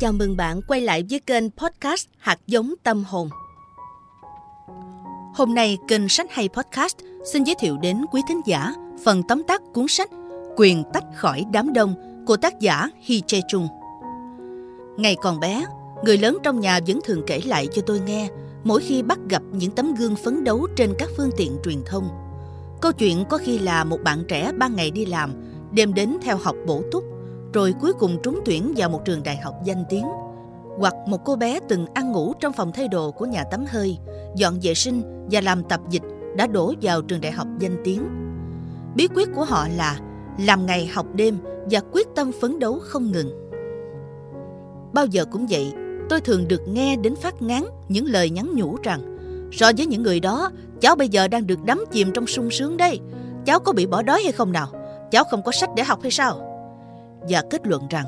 Chào mừng bạn quay lại với kênh podcast Hạt giống tâm hồn. Hôm nay kênh Sách hay Podcast xin giới thiệu đến quý thính giả phần tóm tắt cuốn sách Quyền tách khỏi đám đông của tác giả Hi Che Trung. Ngày còn bé, người lớn trong nhà vẫn thường kể lại cho tôi nghe mỗi khi bắt gặp những tấm gương phấn đấu trên các phương tiện truyền thông. Câu chuyện có khi là một bạn trẻ ban ngày đi làm, đêm đến theo học bổ túc rồi cuối cùng trúng tuyển vào một trường đại học danh tiếng. Hoặc một cô bé từng ăn ngủ trong phòng thay đồ của nhà tắm hơi, dọn vệ sinh và làm tập dịch đã đổ vào trường đại học danh tiếng. Bí quyết của họ là làm ngày học đêm và quyết tâm phấn đấu không ngừng. Bao giờ cũng vậy, tôi thường được nghe đến phát ngán những lời nhắn nhủ rằng so với những người đó, cháu bây giờ đang được đắm chìm trong sung sướng đây. Cháu có bị bỏ đói hay không nào? Cháu không có sách để học hay sao? Và kết luận rằng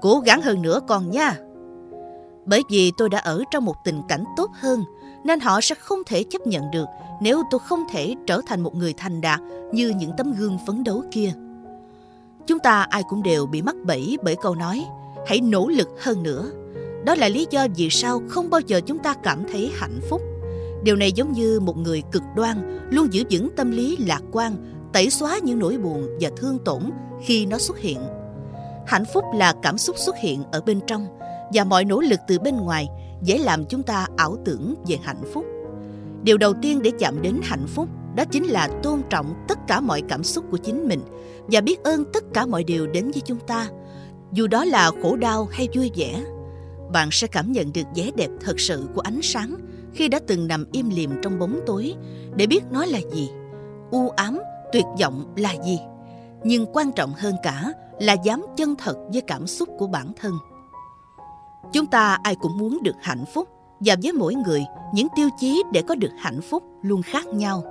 cố gắng hơn nữa con nha. Bởi vì tôi đã ở trong một tình cảnh tốt hơn nên họ sẽ không thể chấp nhận được nếu tôi không thể trở thành một người thành đạt như những tấm gương phấn đấu kia. Chúng ta ai cũng đều bị mắc bẫy bởi câu nói hãy nỗ lực hơn nữa. Đó là lý do vì sao không bao giờ chúng ta cảm thấy hạnh phúc. Điều này giống như một người cực đoan luôn giữ vững tâm lý lạc quan, tẩy xóa những nỗi buồn và thương tổn khi nó xuất hiện hạnh phúc là cảm xúc xuất hiện ở bên trong, và mọi nỗ lực từ bên ngoài dễ làm chúng ta ảo tưởng về hạnh phúc. Điều đầu tiên để chạm đến hạnh phúc đó chính là tôn trọng tất cả mọi cảm xúc của chính mình và biết ơn tất cả mọi điều đến với chúng ta. Dù đó là khổ đau hay vui vẻ, bạn sẽ cảm nhận được vẻ đẹp thật sự của ánh sáng khi đã từng nằm im lìm trong bóng tối để biết nó là gì. U ám, tuyệt vọng là gì. Nhưng quan trọng hơn cả là dám chân thật với cảm xúc của bản thân. Chúng ta ai cũng muốn được hạnh phúc và với mỗi người, những tiêu chí để có được hạnh phúc luôn khác nhau.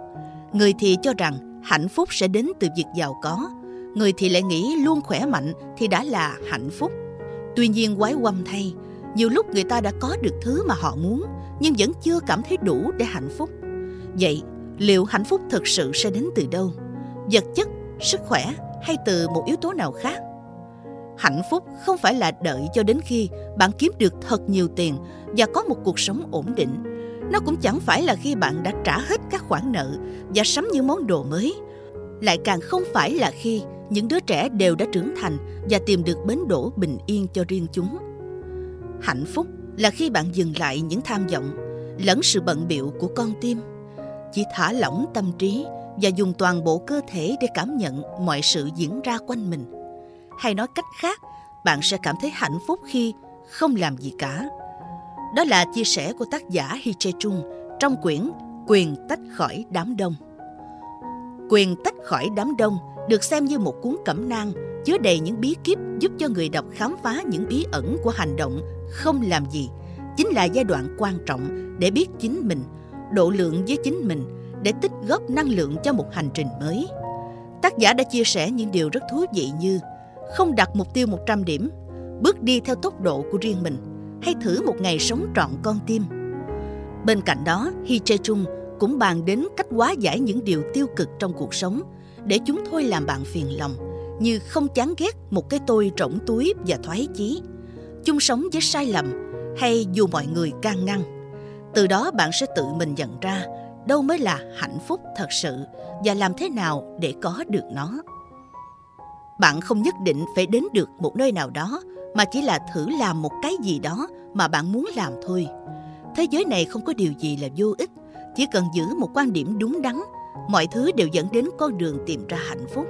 Người thì cho rằng hạnh phúc sẽ đến từ việc giàu có, người thì lại nghĩ luôn khỏe mạnh thì đã là hạnh phúc. Tuy nhiên quái quăm thay, nhiều lúc người ta đã có được thứ mà họ muốn nhưng vẫn chưa cảm thấy đủ để hạnh phúc. Vậy, liệu hạnh phúc thực sự sẽ đến từ đâu? Vật chất, sức khỏe hay từ một yếu tố nào khác? Hạnh phúc không phải là đợi cho đến khi bạn kiếm được thật nhiều tiền và có một cuộc sống ổn định. Nó cũng chẳng phải là khi bạn đã trả hết các khoản nợ và sắm những món đồ mới. Lại càng không phải là khi những đứa trẻ đều đã trưởng thành và tìm được bến đỗ bình yên cho riêng chúng. Hạnh phúc là khi bạn dừng lại những tham vọng, lẫn sự bận biệu của con tim. Chỉ thả lỏng tâm trí và dùng toàn bộ cơ thể để cảm nhận mọi sự diễn ra quanh mình. Hay nói cách khác bạn sẽ cảm thấy hạnh phúc khi không làm gì cả. Đó là chia sẻ của tác giả Hi Che Trung trong quyển Quyền tách khỏi đám đông. Quyền tách khỏi đám đông được xem như một cuốn cẩm nang chứa đầy những bí kíp giúp cho người đọc khám phá những bí ẩn của hành động không làm gì. Chính là giai đoạn quan trọng để biết chính mình, độ lượng với chính mình để tích góp năng lượng cho một hành trình mới. Tác giả đã chia sẻ những điều rất thú vị như không đặt mục tiêu 100 điểm, bước đi theo tốc độ của riêng mình hay thử một ngày sống trọn con tim. Bên cạnh đó, Hi Che Chung cũng bàn đến cách hóa giải những điều tiêu cực trong cuộc sống để chúng thôi làm bạn phiền lòng như không chán ghét một cái tôi rỗng túi và thoái chí, chung sống với sai lầm hay dù mọi người can ngăn. Từ đó bạn sẽ tự mình nhận ra đâu mới là hạnh phúc thật sự và làm thế nào để có được nó. Bạn không nhất định phải đến được một nơi nào đó, mà chỉ là thử làm một cái gì đó mà bạn muốn làm thôi. Thế giới này không có điều gì là vô ích, chỉ cần giữ một quan điểm đúng đắn, mọi thứ đều dẫn đến con đường tìm ra hạnh phúc.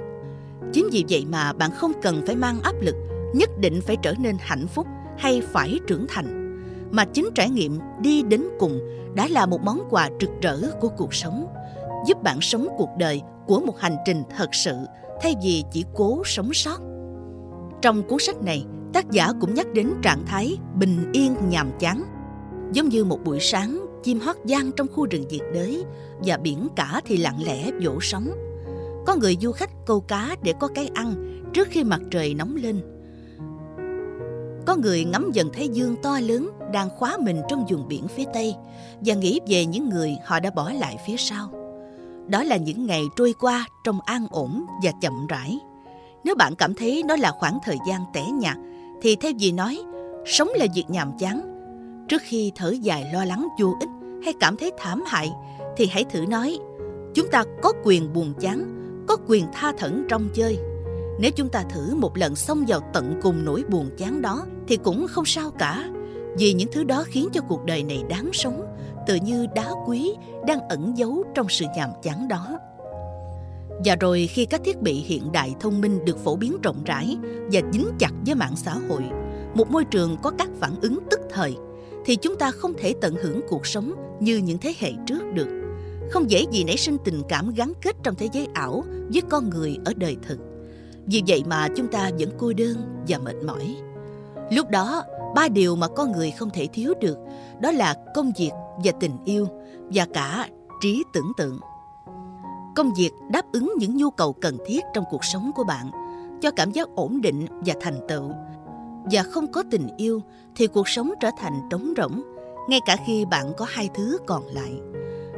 Chính vì vậy mà bạn không cần phải mang áp lực, nhất định phải trở nên hạnh phúc hay phải trưởng thành, mà chính trải nghiệm đi đến cùng đã là một món quà rực rỡ của cuộc sống, giúp bạn sống cuộc đời của một hành trình thật sự thay vì chỉ cố sống sót. Trong cuốn sách này, tác giả cũng nhắc đến trạng thái bình yên nhàm chán, giống như một buổi sáng chim hót vang trong khu rừng nhiệt đới và biển cả thì lặng lẽ vỗ sóng. Có người du khách câu cá để có cái ăn trước khi mặt trời nóng lên. Có người ngắm dần thấy dương to lớn đang khóa mình trong vùng biển phía tây và nghĩ về những người họ đã bỏ lại phía sau đó là những ngày trôi qua trong an ổn và chậm rãi nếu bạn cảm thấy nó là khoảng thời gian tẻ nhạt thì theo gì nói sống là việc nhàm chán. Trước khi thở dài lo lắng vô ích hay cảm thấy thảm hại, thì hãy thử nói, chúng ta có quyền buồn chán, có quyền tha thẩn trong chơi. Nếu chúng ta thử một lần xông vào tận cùng nỗi buồn chán đó, thì cũng không sao cả. Vì những thứ đó khiến cho cuộc đời này đáng sống, tự như đá quý đang ẩn giấu trong sự nhàm chán đó. Và rồi khi các thiết bị hiện đại thông minh được phổ biến rộng rãi và dính chặt với mạng xã hội, một môi trường có các phản ứng tức thời, thì chúng ta không thể tận hưởng cuộc sống như những thế hệ trước được. Không dễ gì nảy sinh tình cảm gắn kết trong thế giới ảo với con người ở đời thực. Vì vậy mà chúng ta vẫn cô đơn và mệt mỏi. Lúc đó, ba điều mà con người không thể thiếu được đó là công việc và tình yêu và cả trí tưởng tượng. Công việc đáp ứng những nhu cầu cần thiết trong cuộc sống của bạn, cho cảm giác ổn định và thành tựu. Và không có tình yêu thì cuộc sống trở thành trống rỗng, ngay cả khi bạn có hai thứ còn lại.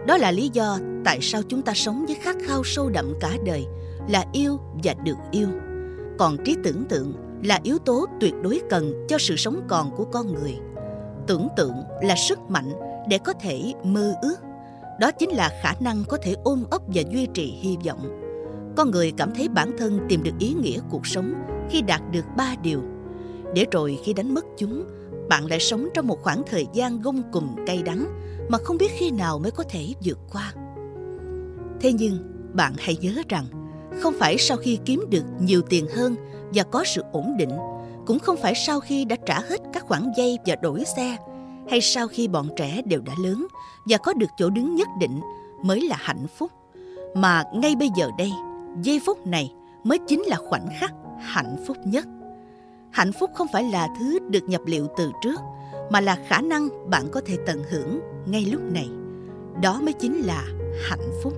Đó là lý do tại sao chúng ta sống với khát khao sâu đậm cả đời là yêu và được yêu. Còn trí tưởng tượng là yếu tố tuyệt đối cần cho sự sống còn của con người. Tưởng tượng là sức mạnh để có thể mơ ước. Đó chính là khả năng có thể ôm ấp và duy trì hy vọng. Con người cảm thấy bản thân tìm được ý nghĩa cuộc sống khi đạt được ba điều. Để rồi khi đánh mất chúng, bạn lại sống trong một khoảng thời gian gông cùm cay đắng mà không biết khi nào mới có thể vượt qua. Thế nhưng, bạn hãy nhớ rằng, không phải sau khi kiếm được nhiều tiền hơn và có sự ổn định, cũng không phải sau khi đã trả hết các khoản vay và đổi xe, hay sau khi bọn trẻ đều đã lớn và có được chỗ đứng nhất định mới là hạnh phúc. Mà ngay bây giờ đây, giây phút này mới chính là khoảnh khắc hạnh phúc nhất. Hạnh phúc không phải là thứ được nhập liệu từ trước, mà là khả năng bạn có thể tận hưởng ngay lúc này. Đó mới chính là hạnh phúc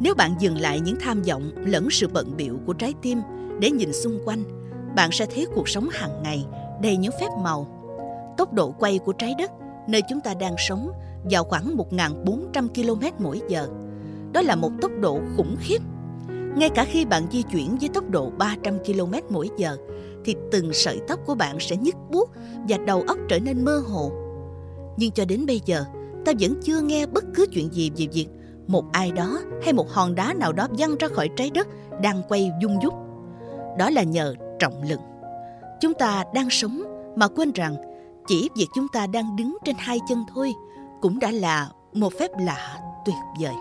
nếu bạn dừng lại những tham vọng lẫn sự bận biệu của trái tim để nhìn xung quanh bạn sẽ thấy cuộc sống hàng ngày đầy những phép màu tốc độ quay của trái đất nơi chúng ta đang sống vào khoảng 1.400 km mỗi giờ. Đó là một tốc độ khủng khiếp. Ngay cả khi bạn di chuyển với tốc độ 300 km mỗi giờ, thì từng sợi tóc của bạn sẽ nhức buốt và đầu óc trở nên mơ hồ. Nhưng cho đến bây giờ, ta vẫn chưa nghe bất cứ chuyện gì về việc một ai đó hay một hòn đá nào đó văng ra khỏi trái đất đang quay dung dút. Đó là nhờ trọng lực. Chúng ta đang sống mà quên rằng chỉ việc chúng ta đang đứng trên hai chân thôi cũng đã là một phép lạ tuyệt vời